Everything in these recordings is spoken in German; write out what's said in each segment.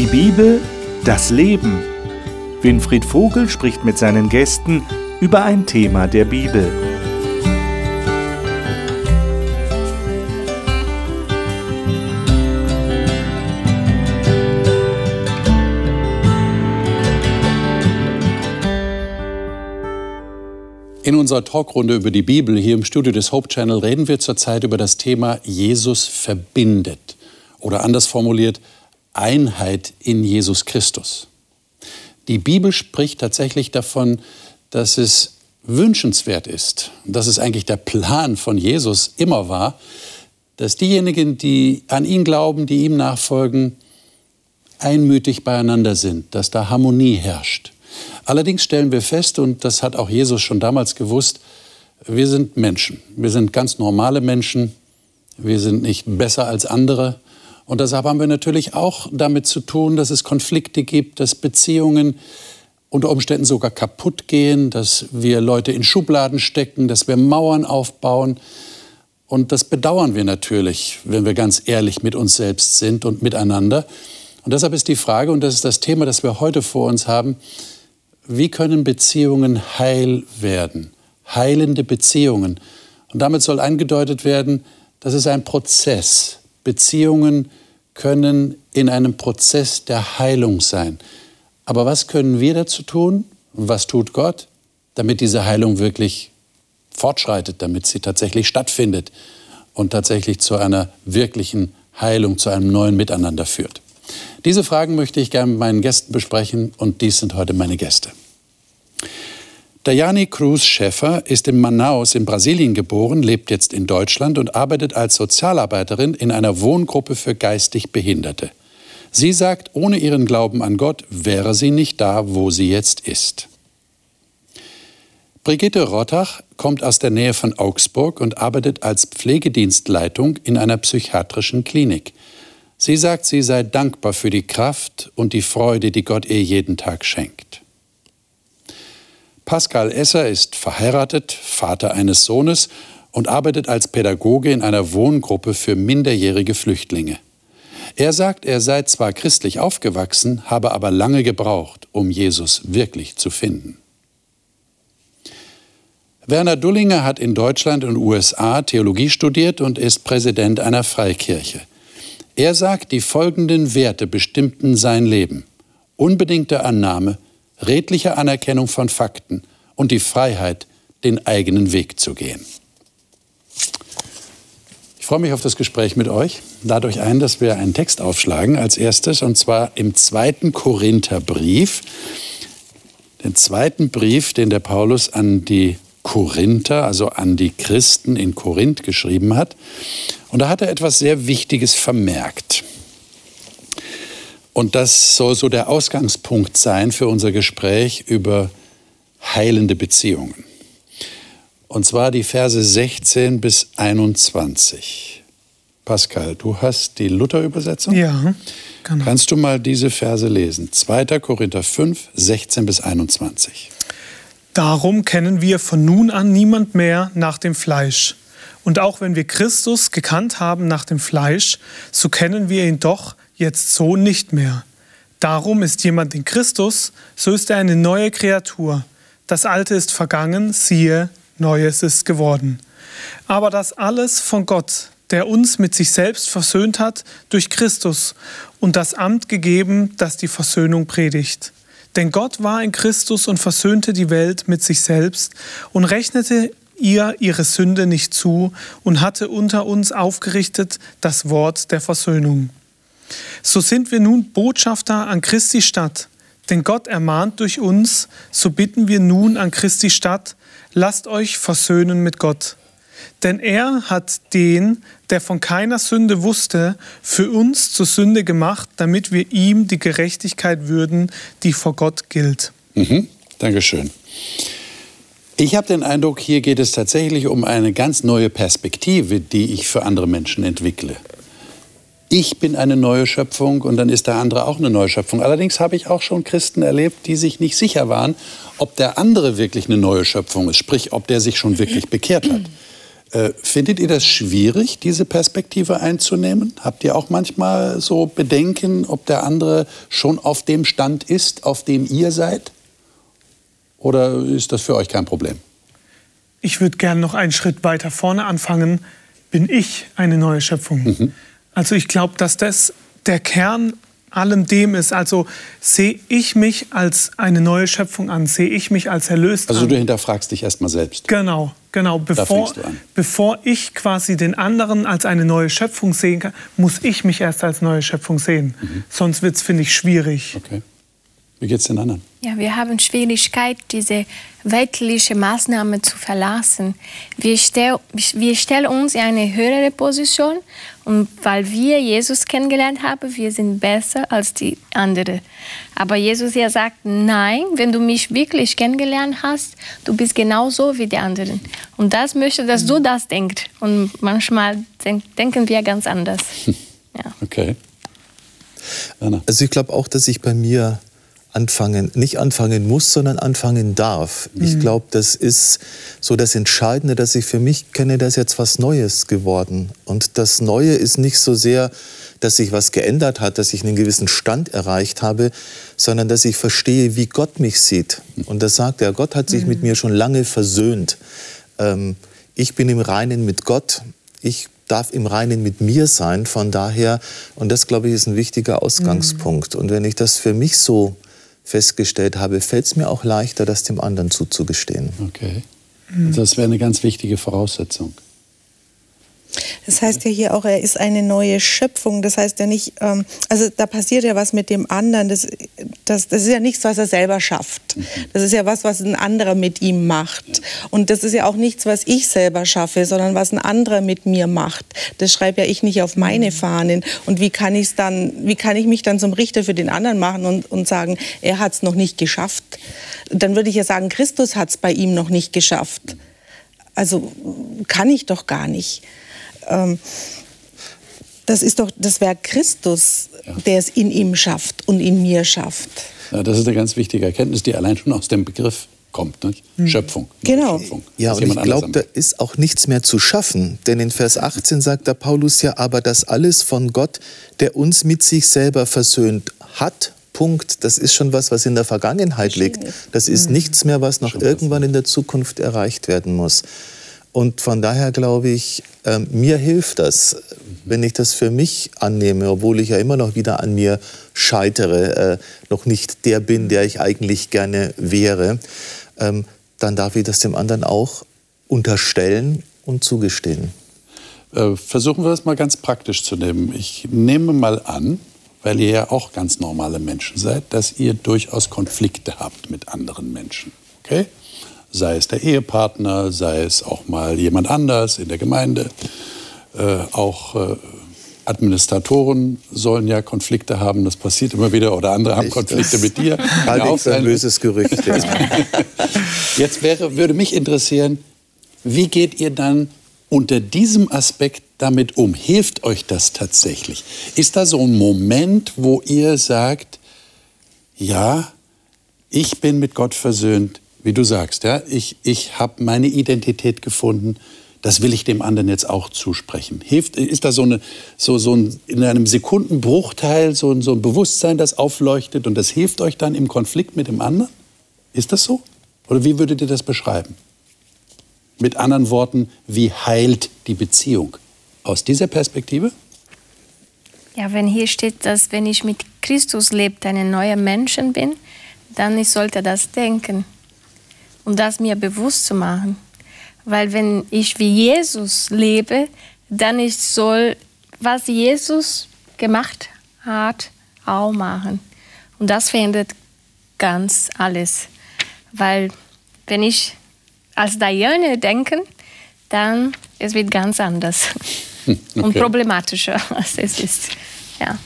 Die Bibel, das Leben. Winfried Vogel spricht mit seinen Gästen über ein Thema der Bibel. In unserer Talkrunde über die Bibel hier im Studio des Hope Channel reden wir zurzeit über das Thema Jesus verbindet oder anders formuliert Einheit in Jesus Christus. Die Bibel spricht tatsächlich davon, dass es wünschenswert ist, dass es eigentlich der Plan von Jesus immer war, dass diejenigen, die an ihn glauben, die ihm nachfolgen, einmütig beieinander sind, dass da Harmonie herrscht. Allerdings stellen wir fest, und das hat auch Jesus schon damals gewusst, wir sind Menschen. Wir sind ganz normale Menschen. Wir sind nicht besser als andere. Und deshalb haben wir natürlich auch damit zu tun, dass es Konflikte gibt, dass Beziehungen unter Umständen sogar kaputt gehen, dass wir Leute in Schubladen stecken, dass wir Mauern aufbauen. Und das bedauern wir natürlich, wenn wir ganz ehrlich mit uns selbst sind und miteinander. Und deshalb ist die Frage, und das ist das Thema, das wir heute vor uns haben, wie können Beziehungen heil werden? Heilende Beziehungen. Und damit soll angedeutet werden, das ist ein Prozess. Beziehungen können in einem Prozess der Heilung sein. Aber was können wir dazu tun? Was tut Gott, damit diese Heilung wirklich fortschreitet, damit sie tatsächlich stattfindet und tatsächlich zu einer wirklichen Heilung, zu einem neuen Miteinander führt? Diese Fragen möchte ich gerne mit meinen Gästen besprechen und dies sind heute meine Gäste. Dayani Cruz Schäffer ist in Manaus in Brasilien geboren, lebt jetzt in Deutschland und arbeitet als Sozialarbeiterin in einer Wohngruppe für geistig Behinderte. Sie sagt, ohne ihren Glauben an Gott wäre sie nicht da, wo sie jetzt ist. Brigitte Rottach kommt aus der Nähe von Augsburg und arbeitet als Pflegedienstleitung in einer psychiatrischen Klinik. Sie sagt, sie sei dankbar für die Kraft und die Freude, die Gott ihr jeden Tag schenkt. Pascal Esser ist verheiratet, Vater eines Sohnes und arbeitet als Pädagoge in einer Wohngruppe für minderjährige Flüchtlinge. Er sagt, er sei zwar christlich aufgewachsen, habe aber lange gebraucht, um Jesus wirklich zu finden. Werner Dullinger hat in Deutschland und USA Theologie studiert und ist Präsident einer Freikirche. Er sagt, die folgenden Werte bestimmten sein Leben. Unbedingte Annahme, redliche Anerkennung von Fakten und die Freiheit, den eigenen Weg zu gehen. Ich freue mich auf das Gespräch mit euch. Lade euch ein, dass wir einen Text aufschlagen als erstes, und zwar im zweiten Korintherbrief. Den zweiten Brief, den der Paulus an die Korinther, also an die Christen in Korinth geschrieben hat. Und da hat er etwas sehr Wichtiges vermerkt. Und das soll so der Ausgangspunkt sein für unser Gespräch über heilende Beziehungen. Und zwar die Verse 16 bis 21. Pascal, du hast die Luther-Übersetzung? Ja, genau. Kannst du mal diese Verse lesen? 2. Korinther 5, 16 bis 21. Darum kennen wir von nun an niemand mehr nach dem Fleisch. Und auch wenn wir Christus gekannt haben nach dem Fleisch, so kennen wir ihn doch jetzt so nicht mehr. Darum ist jemand in Christus, so ist er eine neue Kreatur. Das Alte ist vergangen, siehe, Neues ist geworden. Aber das alles von Gott, der uns mit sich selbst versöhnt hat durch Christus und das Amt gegeben, das die Versöhnung predigt. Denn Gott war in Christus und versöhnte die Welt mit sich selbst und rechnete ihr ihre Sünde nicht zu und hatte unter uns aufgerichtet das Wort der Versöhnung. So sind wir nun Botschafter an Christi Stadt, denn Gott ermahnt durch uns, so bitten wir nun an Christi Stadt, lasst euch versöhnen mit Gott. Denn er hat den, der von keiner Sünde wusste, für uns zur Sünde gemacht, damit wir ihm die Gerechtigkeit würden, die vor Gott gilt. Mhm. Dankeschön. Ich habe den Eindruck, hier geht es tatsächlich um eine ganz neue Perspektive, die ich für andere Menschen entwickle ich bin eine neue Schöpfung und dann ist der andere auch eine neue Schöpfung. Allerdings habe ich auch schon Christen erlebt, die sich nicht sicher waren, ob der andere wirklich eine neue Schöpfung ist, sprich, ob der sich schon wirklich bekehrt hat. Äh, findet ihr das schwierig, diese Perspektive einzunehmen? Habt ihr auch manchmal so Bedenken, ob der andere schon auf dem Stand ist, auf dem ihr seid? Oder ist das für euch kein Problem? Ich würde gerne noch einen Schritt weiter vorne anfangen. Bin ich eine neue Schöpfung? Mhm. Also ich glaube, dass das der Kern allem dem ist. Also sehe ich mich als eine neue Schöpfung an, sehe ich mich als erlöst also an. Also du hinterfragst dich erstmal selbst. Genau, genau. Bevor, bevor ich quasi den anderen als eine neue Schöpfung sehen kann, muss ich mich erst als neue Schöpfung sehen. Mhm. Sonst wird es, finde ich, schwierig. Okay. Wie geht es den anderen? Ja, wir haben Schwierigkeit, diese weltliche Maßnahmen zu verlassen. Wir, stell, wir stellen uns in eine höhere Position und weil wir Jesus kennengelernt haben, wir sind besser als die anderen. Aber Jesus ja sagt, nein, wenn du mich wirklich kennengelernt hast, du bist genauso wie die anderen. Und das möchte, dass du das denkst. Und manchmal denk, denken wir ganz anders. Ja. Okay. Anna. Also ich glaube auch, dass ich bei mir anfangen, nicht anfangen muss, sondern anfangen darf. Mhm. Ich glaube, das ist so das Entscheidende, dass ich für mich kenne, da ist jetzt was Neues geworden. Und das Neue ist nicht so sehr, dass sich was geändert hat, dass ich einen gewissen Stand erreicht habe, sondern dass ich verstehe, wie Gott mich sieht. Und das sagt er, Gott hat sich mhm. mit mir schon lange versöhnt. Ähm, ich bin im Reinen mit Gott. Ich darf im Reinen mit mir sein. Von daher, und das glaube ich, ist ein wichtiger Ausgangspunkt. Mhm. Und wenn ich das für mich so festgestellt habe, fällt es mir auch leichter, das dem anderen zuzugestehen. Okay. Das wäre eine ganz wichtige Voraussetzung. Das heißt ja hier auch, er ist eine neue Schöpfung. Das heißt ja nicht, ähm, also da passiert ja was mit dem anderen. Das, das, das ist ja nichts, was er selber schafft. Das ist ja was, was ein anderer mit ihm macht. Und das ist ja auch nichts, was ich selber schaffe, sondern was ein anderer mit mir macht. Das schreibe ja ich nicht auf meine Fahnen. Und wie kann ich dann, wie kann ich mich dann zum Richter für den anderen machen und, und sagen, er hat es noch nicht geschafft? Dann würde ich ja sagen, Christus hat es bei ihm noch nicht geschafft. Also kann ich doch gar nicht ähm, das ist doch das Werk Christus, ja. der es in ihm schafft und in mir schafft. Ja, das ist eine ganz wichtige Erkenntnis, die allein schon aus dem Begriff kommt. Nicht? Hm. Schöpfung. Genau. Schöpfung. Ja, und ich glaube, da ist auch nichts mehr zu schaffen. Denn in Vers 18 sagt der Paulus ja, aber das alles von Gott, der uns mit sich selber versöhnt hat. Punkt. Das ist schon was, was in der Vergangenheit liegt. Das ist hm. nichts mehr, was noch irgendwann in der Zukunft erreicht werden muss. Und von daher glaube ich, äh, mir hilft das, wenn ich das für mich annehme, obwohl ich ja immer noch wieder an mir scheitere, äh, noch nicht der bin, der ich eigentlich gerne wäre, ähm, dann darf ich das dem anderen auch unterstellen und zugestehen. Äh, versuchen wir das mal ganz praktisch zu nehmen. Ich nehme mal an, weil ihr ja auch ganz normale Menschen seid, dass ihr durchaus Konflikte habt mit anderen Menschen. Okay? Sei es der Ehepartner, sei es auch mal jemand anders in der Gemeinde. Äh, auch äh, Administratoren sollen ja Konflikte haben, das passiert immer wieder, oder andere haben Konflikte mit dir. Für ein böses Gerücht. Jetzt wäre, würde mich interessieren, wie geht ihr dann unter diesem Aspekt damit um? Hilft euch das tatsächlich? Ist da so ein Moment, wo ihr sagt, ja, ich bin mit Gott versöhnt, wie du sagst, ja, ich, ich habe meine Identität gefunden, das will ich dem anderen jetzt auch zusprechen. Hilft, ist da so, eine, so, so ein, in einem Sekundenbruchteil so ein, so ein Bewusstsein, das aufleuchtet und das hilft euch dann im Konflikt mit dem anderen? Ist das so? Oder wie würdet ihr das beschreiben? Mit anderen Worten, wie heilt die Beziehung? Aus dieser Perspektive? Ja, wenn hier steht, dass wenn ich mit Christus lebt, ein neuer Mensch bin, dann ich sollte das denken um das mir bewusst zu machen. Weil wenn ich wie Jesus lebe, dann ich soll, was Jesus gemacht hat, auch machen. Und das verändert ganz alles. Weil wenn ich als Diane denke, dann es wird ganz anders okay. und problematischer, als es ist. Ja.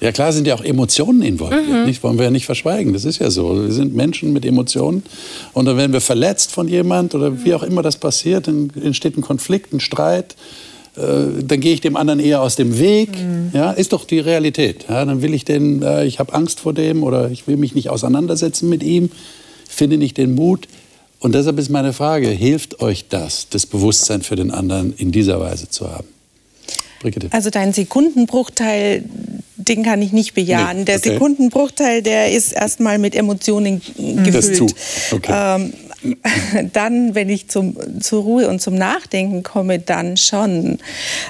Ja, klar sind ja auch Emotionen involviert. Mhm. Nicht, wollen wir ja nicht verschweigen. Das ist ja so. Wir sind Menschen mit Emotionen. Und dann werden wir verletzt von jemand oder wie auch immer das passiert, dann entsteht ein Konflikt, ein Streit. Äh, dann gehe ich dem anderen eher aus dem Weg. Mhm. Ja, ist doch die Realität. Ja, dann will ich den, äh, ich habe Angst vor dem oder ich will mich nicht auseinandersetzen mit ihm, finde nicht den Mut. Und deshalb ist meine Frage, hilft euch das, das Bewusstsein für den anderen in dieser Weise zu haben? Brigitte. Also dein Sekundenbruchteil, den kann ich nicht bejahen. Nee, okay. Der Sekundenbruchteil, der ist erstmal mit Emotionen gefüllt. Das okay. Ähm, dann, wenn ich zum, zur Ruhe und zum Nachdenken komme, dann schon.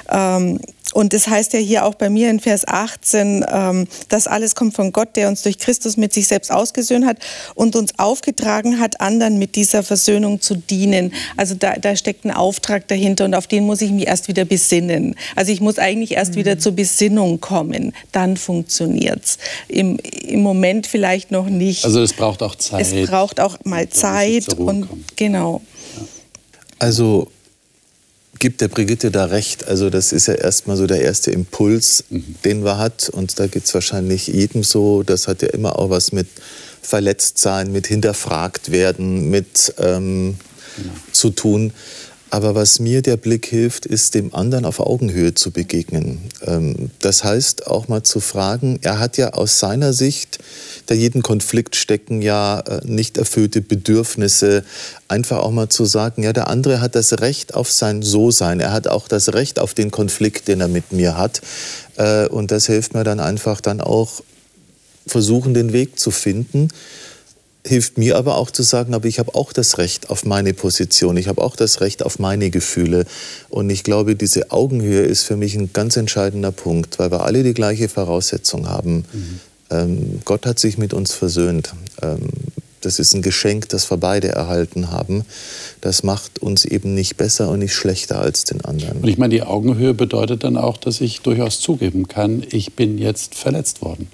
Ähm, und das heißt ja hier auch bei mir in Vers 18, ähm, das alles kommt von Gott, der uns durch Christus mit sich selbst ausgesöhnt hat und uns aufgetragen hat, anderen mit dieser Versöhnung zu dienen. Also da, da steckt ein Auftrag dahinter und auf den muss ich mich erst wieder besinnen. Also ich muss eigentlich erst mhm. wieder zur Besinnung kommen. Dann funktioniert's. Im, Im Moment vielleicht noch nicht. Also es braucht auch Zeit. Es braucht auch mal Zeit und kommen. genau. Also gibt der Brigitte da recht. Also das ist ja erstmal so der erste Impuls, mhm. den man hat. Und da geht es wahrscheinlich jedem so. Das hat ja immer auch was mit Verletztsein, mit hinterfragt werden, mit ähm, genau. zu tun. Aber was mir der Blick hilft, ist dem anderen auf Augenhöhe zu begegnen. Ähm, das heißt auch mal zu fragen, er hat ja aus seiner Sicht, da jeden Konflikt stecken ja äh, nicht erfüllte Bedürfnisse, einfach auch mal zu sagen, ja, der andere hat das Recht auf sein So-Sein, er hat auch das Recht auf den Konflikt, den er mit mir hat. Äh, und das hilft mir dann einfach dann auch versuchen, den Weg zu finden hilft mir aber auch zu sagen, aber ich habe auch das Recht auf meine Position, ich habe auch das Recht auf meine Gefühle. Und ich glaube, diese Augenhöhe ist für mich ein ganz entscheidender Punkt, weil wir alle die gleiche Voraussetzung haben. Mhm. Ähm, Gott hat sich mit uns versöhnt. Ähm, das ist ein Geschenk, das wir beide erhalten haben. Das macht uns eben nicht besser und nicht schlechter als den anderen. Und ich meine, die Augenhöhe bedeutet dann auch, dass ich durchaus zugeben kann, ich bin jetzt verletzt worden.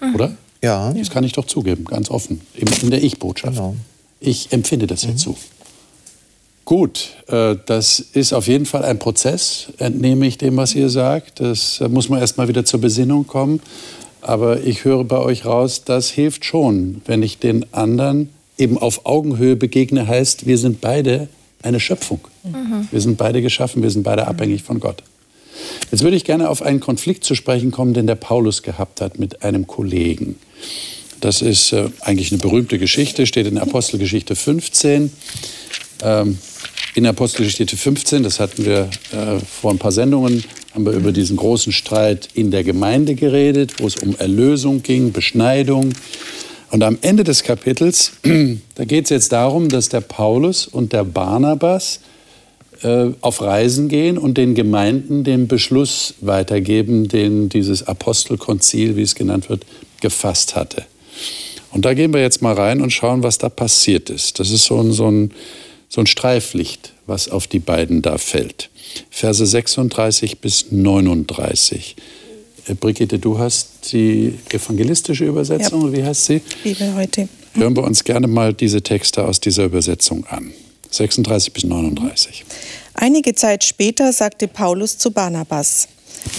Mhm. Oder? Ja. Das kann ich doch zugeben, ganz offen, in der Ich-Botschaft. Genau. Ich empfinde das mhm. jetzt so. Gut, äh, das ist auf jeden Fall ein Prozess, entnehme ich dem, was ihr sagt. Das äh, muss man erst mal wieder zur Besinnung kommen. Aber ich höre bei euch raus, das hilft schon, wenn ich den anderen eben auf Augenhöhe begegne, heißt, wir sind beide eine Schöpfung. Mhm. Wir sind beide geschaffen, wir sind beide abhängig von Gott. Jetzt würde ich gerne auf einen Konflikt zu sprechen kommen, den der Paulus gehabt hat mit einem Kollegen. Das ist äh, eigentlich eine berühmte Geschichte, steht in Apostelgeschichte 15. Ähm, in Apostelgeschichte 15, das hatten wir äh, vor ein paar Sendungen, haben wir über diesen großen Streit in der Gemeinde geredet, wo es um Erlösung ging, Beschneidung. Und am Ende des Kapitels, da geht es jetzt darum, dass der Paulus und der Barnabas äh, auf Reisen gehen und den Gemeinden den Beschluss weitergeben, den dieses Apostelkonzil, wie es genannt wird, gefasst hatte. Und da gehen wir jetzt mal rein und schauen, was da passiert ist. Das ist so ein, so ein, so ein Streiflicht, was auf die beiden da fällt. Verse 36 bis 39. Äh, Brigitte, du hast die evangelistische Übersetzung, ja. wie heißt sie? Bibel heute. Hören wir uns gerne mal diese Texte aus dieser Übersetzung an. 36 bis 39. Einige Zeit später sagte Paulus zu Barnabas,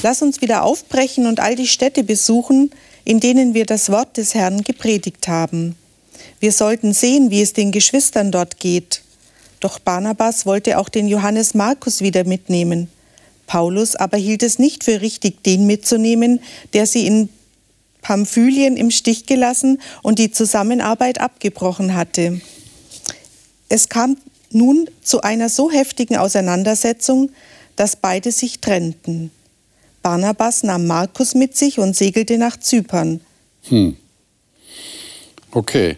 Lass uns wieder aufbrechen und all die Städte besuchen, in denen wir das Wort des Herrn gepredigt haben. Wir sollten sehen, wie es den Geschwistern dort geht. Doch Barnabas wollte auch den Johannes Markus wieder mitnehmen. Paulus aber hielt es nicht für richtig, den mitzunehmen, der sie in Pamphylien im Stich gelassen und die Zusammenarbeit abgebrochen hatte. Es kam nun zu einer so heftigen Auseinandersetzung, dass beide sich trennten. Barnabas nahm Markus mit sich und segelte nach Zypern. Hm. Okay.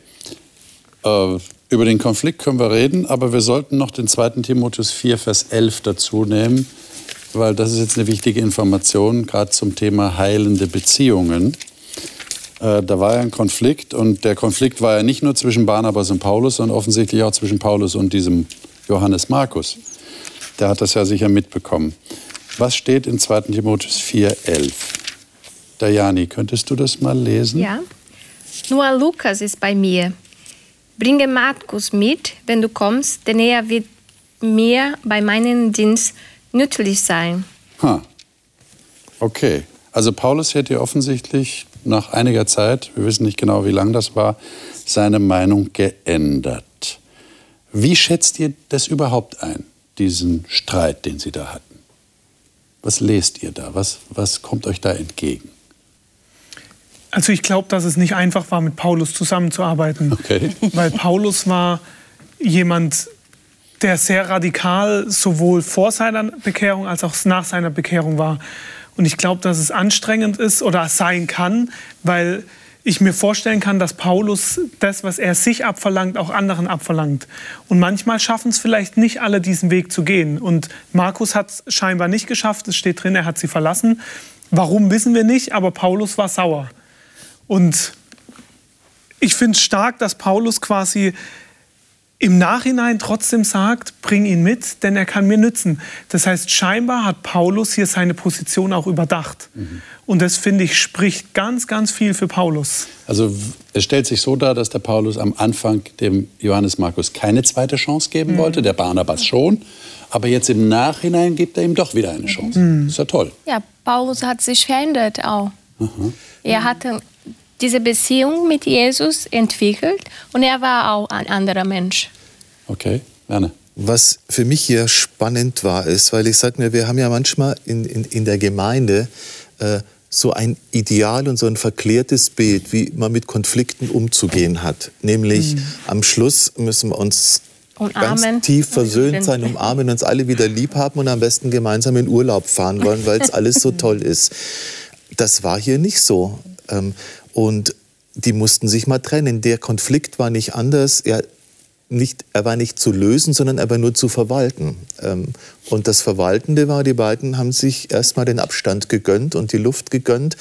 Äh, über den Konflikt können wir reden, aber wir sollten noch den 2. Timotheus 4, Vers 11 dazu nehmen, weil das ist jetzt eine wichtige Information, gerade zum Thema heilende Beziehungen. Äh, da war ja ein Konflikt und der Konflikt war ja nicht nur zwischen Barnabas und Paulus, sondern offensichtlich auch zwischen Paulus und diesem Johannes Markus. Der hat das ja sicher mitbekommen. Was steht in 2. Timotheus 4,11? Dajani, könntest du das mal lesen? Ja. Nur Lukas ist bei mir. Bringe Markus mit, wenn du kommst, denn er wird mir bei meinem Dienst nützlich sein. Ha. Okay. Also Paulus hätte offensichtlich nach einiger Zeit, wir wissen nicht genau, wie lang das war, seine Meinung geändert. Wie schätzt ihr das überhaupt ein, diesen Streit, den Sie da hatten? Was lest ihr da? Was, was kommt euch da entgegen? Also ich glaube, dass es nicht einfach war, mit Paulus zusammenzuarbeiten. Okay. Weil Paulus war jemand, der sehr radikal sowohl vor seiner Bekehrung als auch nach seiner Bekehrung war. Und ich glaube, dass es anstrengend ist oder sein kann, weil ich mir vorstellen kann, dass Paulus das, was er sich abverlangt, auch anderen abverlangt. Und manchmal schaffen es vielleicht nicht alle, diesen Weg zu gehen. Und Markus hat es scheinbar nicht geschafft. Es steht drin, er hat sie verlassen. Warum wissen wir nicht, aber Paulus war sauer. Und ich finde es stark, dass Paulus quasi im Nachhinein trotzdem sagt, bring ihn mit, denn er kann mir nützen. Das heißt, scheinbar hat Paulus hier seine Position auch überdacht. Mhm. Und das, finde ich, spricht ganz, ganz viel für Paulus. Also es stellt sich so dar, dass der Paulus am Anfang dem Johannes Markus keine zweite Chance geben mhm. wollte, der Barnabas schon. Aber jetzt im Nachhinein gibt er ihm doch wieder eine Chance. Mhm. Ist ja toll. Ja, Paulus hat sich verändert auch. Mhm. Er hatte diese Beziehung mit Jesus entwickelt und er war auch ein anderer Mensch. Okay, gerne. Was für mich hier spannend war, ist, weil ich sage mir, wir haben ja manchmal in, in, in der Gemeinde äh, so ein Ideal und so ein verklärtes Bild, wie man mit Konflikten umzugehen hat. Nämlich mhm. am Schluss müssen wir uns ganz tief versöhnt sein, umarmen, uns alle wieder lieb haben und am besten gemeinsam in Urlaub fahren wollen, weil es alles so toll ist. Das war hier nicht so. Ähm, und die mussten sich mal trennen. Der Konflikt war nicht anders. Er, nicht, er war nicht zu lösen, sondern er war nur zu verwalten. Ähm, und das Verwaltende war, die beiden haben sich erstmal den Abstand gegönnt und die Luft gegönnt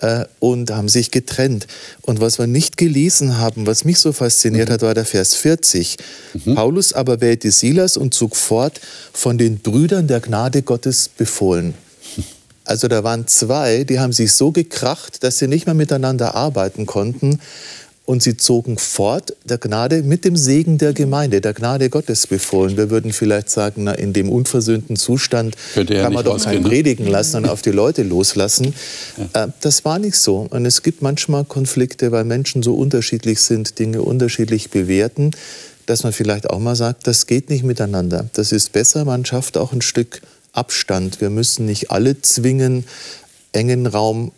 äh, und haben sich getrennt. Und was wir nicht gelesen haben, was mich so fasziniert mhm. hat, war der Vers 40. Mhm. Paulus aber wählte Silas und zog fort von den Brüdern der Gnade Gottes befohlen. Also da waren zwei, die haben sich so gekracht, dass sie nicht mehr miteinander arbeiten konnten. Und sie zogen fort der Gnade mit dem Segen der Gemeinde, der Gnade Gottes befohlen. Wir würden vielleicht sagen, na, in dem unversöhnten Zustand kann man doch kein ne? Predigen lassen und auf die Leute loslassen. Ja. Äh, das war nicht so. Und es gibt manchmal Konflikte, weil Menschen so unterschiedlich sind, Dinge unterschiedlich bewerten, dass man vielleicht auch mal sagt, das geht nicht miteinander. Das ist besser, man schafft auch ein Stück Abstand. Wir müssen nicht alle zwingen, engen Raum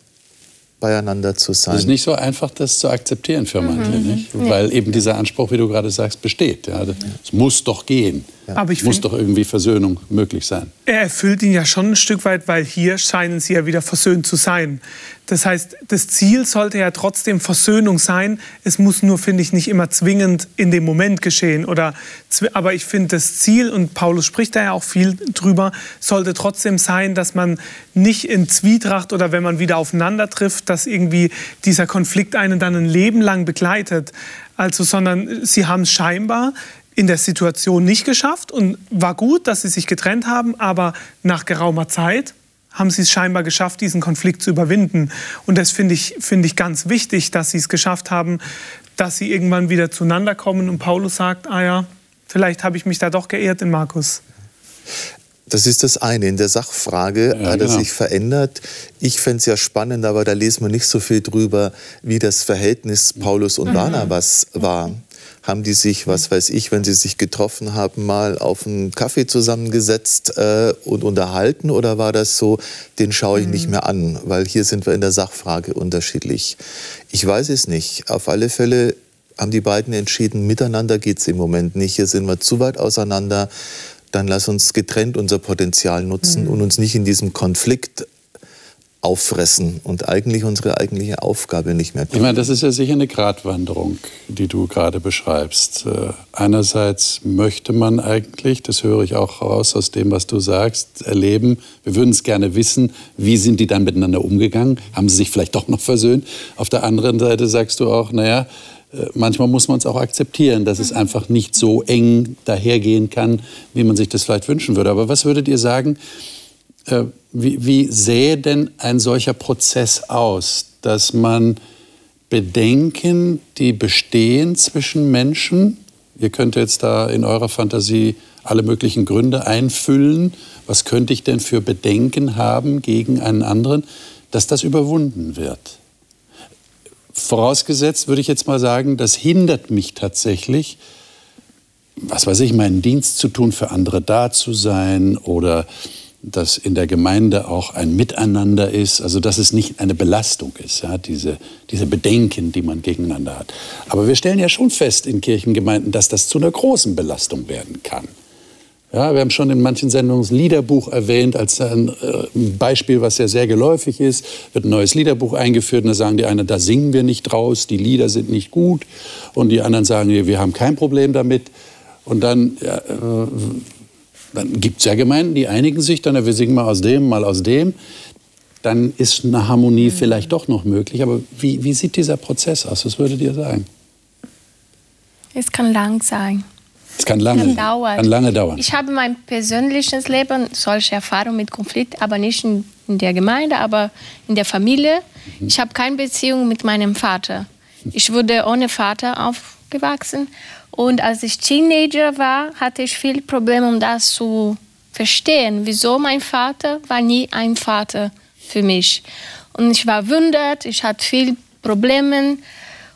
beieinander zu sein. Es ist nicht so einfach, das zu akzeptieren für manche, mhm. nicht? weil eben dieser Anspruch, wie du gerade sagst, besteht. Ja, es muss doch gehen. Ja. Aber ich muss doch irgendwie Versöhnung möglich sein. Er erfüllt ihn ja schon ein Stück weit, weil hier scheinen sie ja wieder versöhnt zu sein. Das heißt, das Ziel sollte ja trotzdem Versöhnung sein. Es muss nur, finde ich, nicht immer zwingend in dem Moment geschehen. Oder, aber ich finde, das Ziel, und Paulus spricht da ja auch viel drüber, sollte trotzdem sein, dass man nicht in Zwietracht oder wenn man wieder aufeinander trifft, dass irgendwie dieser Konflikt einen dann ein Leben lang begleitet. Also, sondern sie haben es scheinbar in der Situation nicht geschafft und war gut, dass sie sich getrennt haben, aber nach geraumer Zeit haben sie es scheinbar geschafft, diesen Konflikt zu überwinden. Und das finde ich, find ich ganz wichtig, dass sie es geschafft haben, dass sie irgendwann wieder zueinander kommen und Paulus sagt, ah ja, vielleicht habe ich mich da doch geehrt in Markus. Das ist das eine. In der Sachfrage ja, hat er genau. sich verändert. Ich fände es ja spannend, aber da lesen wir nicht so viel drüber, wie das Verhältnis Paulus und mhm. Barnabas war haben die sich, was weiß ich, wenn sie sich getroffen haben, mal auf einen Kaffee zusammengesetzt äh, und unterhalten? Oder war das so, den schaue ich nicht mhm. mehr an? Weil hier sind wir in der Sachfrage unterschiedlich. Ich weiß es nicht. Auf alle Fälle haben die beiden entschieden, miteinander geht es im Moment nicht. Hier sind wir zu weit auseinander. Dann lass uns getrennt unser Potenzial nutzen mhm. und uns nicht in diesem Konflikt auffressen und eigentlich unsere eigentliche Aufgabe nicht mehr tun. Ich meine, das ist ja sicher eine Gratwanderung, die du gerade beschreibst. Äh, einerseits möchte man eigentlich, das höre ich auch raus aus dem, was du sagst, erleben, wir würden es gerne wissen, wie sind die dann miteinander umgegangen? Haben sie sich vielleicht doch noch versöhnt? Auf der anderen Seite sagst du auch, naja, äh, manchmal muss man es auch akzeptieren, dass es einfach nicht so eng dahergehen kann, wie man sich das vielleicht wünschen würde. Aber was würdet ihr sagen, wie, wie sähe denn ein solcher Prozess aus, dass man Bedenken, die bestehen zwischen Menschen, ihr könnt jetzt da in eurer Fantasie alle möglichen Gründe einfüllen, was könnte ich denn für Bedenken haben gegen einen anderen, dass das überwunden wird. Vorausgesetzt würde ich jetzt mal sagen, das hindert mich tatsächlich, was weiß ich, meinen Dienst zu tun, für andere da zu sein oder dass in der Gemeinde auch ein Miteinander ist, also dass es nicht eine Belastung ist, ja, diese, diese Bedenken, die man gegeneinander hat. Aber wir stellen ja schon fest in Kirchengemeinden, dass das zu einer großen Belastung werden kann. Ja, wir haben schon in manchen Sendungen das Liederbuch erwähnt als ein äh, Beispiel, was ja sehr geläufig ist. Wird ein neues Liederbuch eingeführt und da sagen die einen, da singen wir nicht draus, die Lieder sind nicht gut. Und die anderen sagen, wir haben kein Problem damit. Und dann, ja, äh, dann gibt es ja Gemeinden, die einigen sich dann, wir singen mal aus dem, mal aus dem. Dann ist eine Harmonie mhm. vielleicht doch noch möglich. Aber wie, wie sieht dieser Prozess aus? Was würdet ihr sagen? Es kann lang sein. Es kann lange, kann lange dauern. Ich habe mein persönliches Leben solche Erfahrungen mit Konflikt, aber nicht in, in der Gemeinde, aber in der Familie. Mhm. Ich habe keine Beziehung mit meinem Vater. Ich wurde ohne Vater aufgewachsen und als ich Teenager war, hatte ich viele Probleme, um das zu verstehen. Wieso mein Vater war nie ein Vater für mich. Und ich war wundert, ich hatte viele Probleme.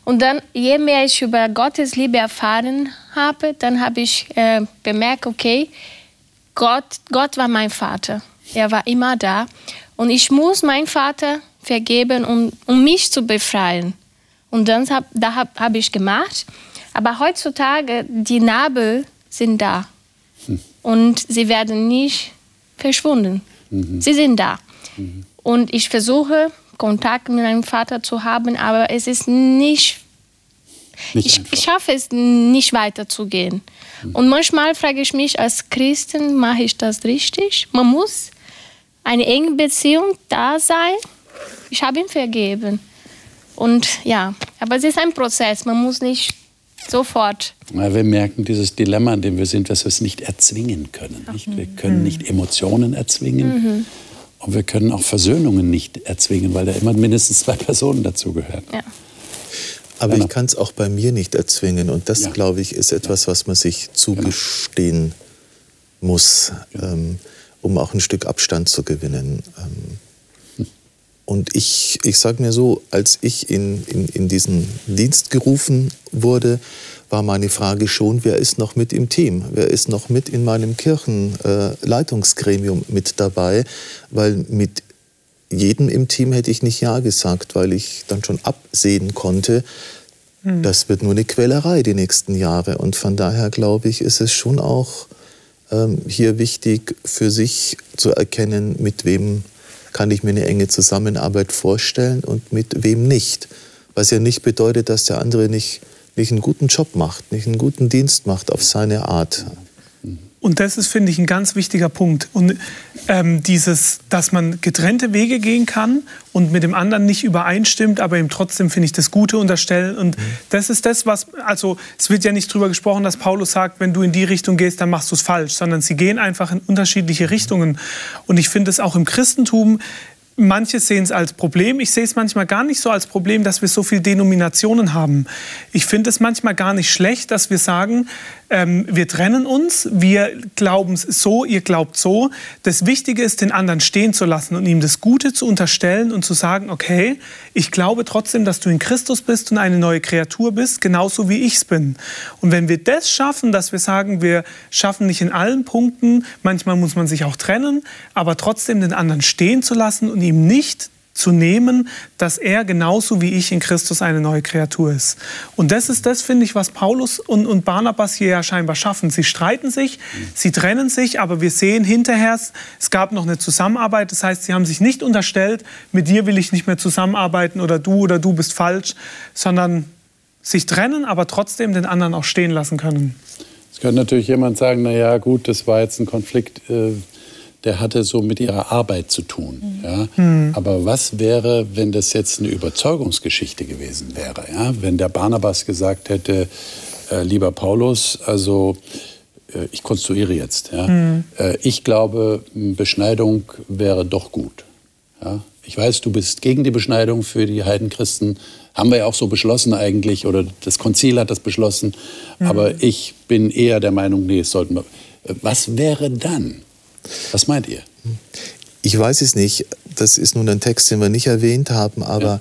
Und dann, je mehr ich über Gottes Liebe erfahren habe, dann habe ich äh, bemerkt, okay, Gott, Gott war mein Vater. Er war immer da. Und ich muss meinen Vater vergeben, um, um mich zu befreien. Und dann hab, da habe hab ich gemacht. Aber heutzutage, die Nabel sind da. Hm. Und sie werden nicht verschwunden. Mhm. Sie sind da. Mhm. Und ich versuche, Kontakt mit meinem Vater zu haben, aber es ist nicht, nicht ich, ich, schaffe es nicht weiterzugehen. Mhm. Und manchmal frage ich mich als Christin, mache ich das richtig? Man muss eine enge Beziehung da sein. Ich habe ihm vergeben. Und ja, aber es ist ein Prozess. Man muss nicht sofort. Ja, wir merken dieses Dilemma, in dem wir sind, dass wir es nicht erzwingen können. Nicht? Wir können mhm. nicht Emotionen erzwingen. Mhm. Und wir können auch Versöhnungen nicht erzwingen, weil da immer mindestens zwei Personen dazugehören. Ja. Aber ich kann es auch bei mir nicht erzwingen. Und das, ja. glaube ich, ist etwas, was man sich zugestehen genau. muss, ähm, um auch ein Stück Abstand zu gewinnen. Ähm, und ich, ich sage mir so, als ich in, in, in diesen Dienst gerufen wurde, war meine Frage schon, wer ist noch mit im Team? Wer ist noch mit in meinem Kirchenleitungsgremium äh, mit dabei? Weil mit jedem im Team hätte ich nicht Ja gesagt, weil ich dann schon absehen konnte, hm. das wird nur eine Quälerei die nächsten Jahre. Und von daher glaube ich, ist es schon auch ähm, hier wichtig für sich zu erkennen, mit wem kann ich mir eine enge Zusammenarbeit vorstellen und mit wem nicht. Was ja nicht bedeutet, dass der andere nicht nicht einen guten Job macht, nicht einen guten Dienst macht auf seine Art. Und das ist, finde ich, ein ganz wichtiger Punkt. Und ähm, dieses, dass man getrennte Wege gehen kann und mit dem anderen nicht übereinstimmt, aber ihm trotzdem, finde ich, das Gute unterstellen. Und mhm. das ist das, was, also es wird ja nicht darüber gesprochen, dass Paulus sagt, wenn du in die Richtung gehst, dann machst du es falsch, sondern sie gehen einfach in unterschiedliche Richtungen. Und ich finde es auch im Christentum Manche sehen es als Problem. Ich sehe es manchmal gar nicht so als Problem, dass wir so viele Denominationen haben. Ich finde es manchmal gar nicht schlecht, dass wir sagen, ähm, wir trennen uns, wir glauben so, ihr glaubt so. Das Wichtige ist, den anderen stehen zu lassen und ihm das Gute zu unterstellen und zu sagen, okay, ich glaube trotzdem, dass du in Christus bist und eine neue Kreatur bist, genauso wie ich es bin. Und wenn wir das schaffen, dass wir sagen, wir schaffen nicht in allen Punkten, manchmal muss man sich auch trennen, aber trotzdem den anderen stehen zu lassen und ihm nicht zu nehmen, dass er genauso wie ich in Christus eine neue Kreatur ist. Und das ist das, finde ich, was Paulus und, und Barnabas hier ja scheinbar schaffen. Sie streiten sich, sie trennen sich, aber wir sehen hinterher, es gab noch eine Zusammenarbeit. Das heißt, sie haben sich nicht unterstellt, mit dir will ich nicht mehr zusammenarbeiten oder du oder du bist falsch, sondern sich trennen, aber trotzdem den anderen auch stehen lassen können. Es könnte natürlich jemand sagen, na ja, gut, das war jetzt ein Konflikt, äh, der hatte so mit ihrer Arbeit zu tun. Mhm. Ja? Mhm. Aber was wäre, wenn das jetzt eine Überzeugungsgeschichte gewesen wäre? Ja? Wenn der Barnabas gesagt hätte, äh, lieber Paulus, also äh, ich konstruiere jetzt, ja? Mhm. Äh, ich glaube, Beschneidung wäre doch gut. Ja? Ich weiß, du bist gegen die Beschneidung für die Heidenchristen. Haben wir ja auch so beschlossen eigentlich, oder das Konzil hat das beschlossen. Mhm. Aber ich bin eher der Meinung, nee, es sollten wir. Äh, was wäre dann? Was meint ihr? Ich weiß es nicht. Das ist nun ein Text, den wir nicht erwähnt haben, aber ja.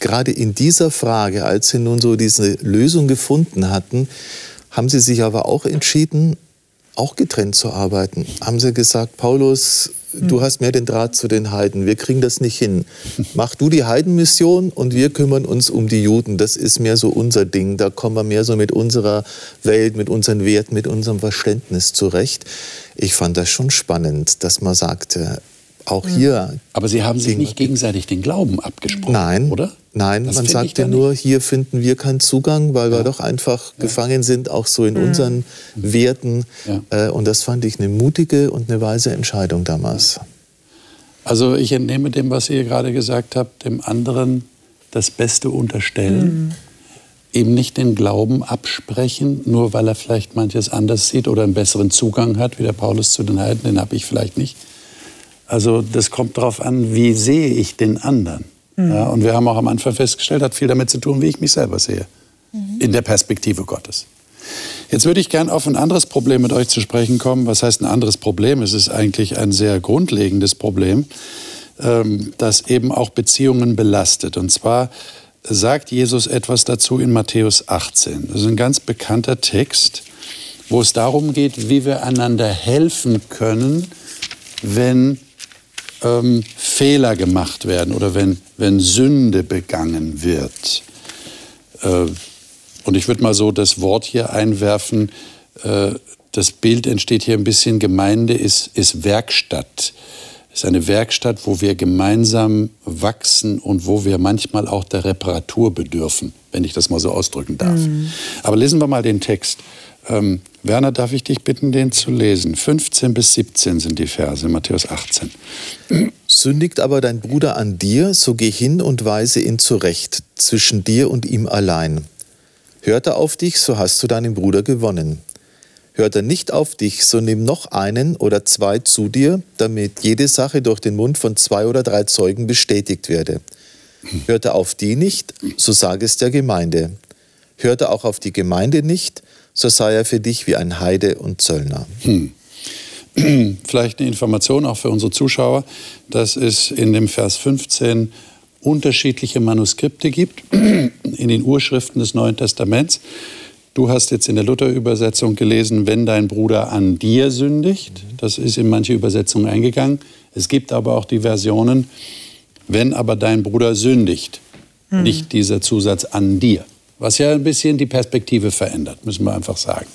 gerade in dieser Frage, als sie nun so diese Lösung gefunden hatten, haben sie sich aber auch entschieden, auch getrennt zu arbeiten. Haben sie gesagt, Paulus, du hast mehr den Draht zu den Heiden, wir kriegen das nicht hin. Mach du die Heidenmission und wir kümmern uns um die Juden. Das ist mehr so unser Ding. Da kommen wir mehr so mit unserer Welt, mit unseren Werten, mit unserem Verständnis zurecht. Ich fand das schon spannend, dass man sagte, auch hier. Aber Sie haben sich nicht gegenseitig den Glauben abgesprochen, Nein, oder? Nein, das man sagte nur, hier finden wir keinen Zugang, weil ja. wir doch einfach ja. gefangen sind, auch so in mhm. unseren Werten. Ja. Äh, und das fand ich eine mutige und eine weise Entscheidung damals. Also ich entnehme dem, was ihr gerade gesagt habt, dem anderen das Beste unterstellen. Mhm. Eben nicht den Glauben absprechen, nur weil er vielleicht manches anders sieht oder einen besseren Zugang hat, wie der Paulus zu den Heiden, den habe ich vielleicht nicht. Also das kommt darauf an, wie sehe ich den anderen. Mhm. Ja, und wir haben auch am Anfang festgestellt, hat viel damit zu tun, wie ich mich selber sehe. Mhm. In der Perspektive Gottes. Jetzt würde ich gern auf ein anderes Problem mit euch zu sprechen kommen. Was heißt ein anderes Problem? Es ist eigentlich ein sehr grundlegendes Problem, ähm, das eben auch Beziehungen belastet. Und zwar sagt Jesus etwas dazu in Matthäus 18. Das ist ein ganz bekannter Text, wo es darum geht, wie wir einander helfen können, wenn ähm, Fehler gemacht werden oder wenn, wenn Sünde begangen wird. Äh, und ich würde mal so das Wort hier einwerfen, äh, das Bild entsteht hier ein bisschen, Gemeinde ist, ist Werkstatt. Ist eine Werkstatt, wo wir gemeinsam wachsen und wo wir manchmal auch der Reparatur bedürfen, wenn ich das mal so ausdrücken darf. Mhm. Aber lesen wir mal den Text. Ähm, Werner, darf ich dich bitten, den zu lesen? 15 bis 17 sind die Verse, Matthäus 18. Sündigt aber dein Bruder an dir, so geh hin und weise ihn zurecht, zwischen dir und ihm allein. Hört er auf dich, so hast du deinen Bruder gewonnen. Hört er nicht auf dich, so nimm noch einen oder zwei zu dir, damit jede Sache durch den Mund von zwei oder drei Zeugen bestätigt werde. Hört er auf die nicht, so sage es der Gemeinde. Hört er auch auf die Gemeinde nicht, so sei er für dich wie ein Heide und Zöllner. Hm. Vielleicht eine Information auch für unsere Zuschauer, dass es in dem Vers 15 unterschiedliche Manuskripte gibt in den Urschriften des Neuen Testaments. Du hast jetzt in der Luther-Übersetzung gelesen, wenn dein Bruder an dir sündigt. Das ist in manche Übersetzungen eingegangen. Es gibt aber auch die Versionen, wenn aber dein Bruder sündigt. Mhm. Nicht dieser Zusatz an dir was ja ein bisschen die Perspektive verändert, müssen wir einfach sagen.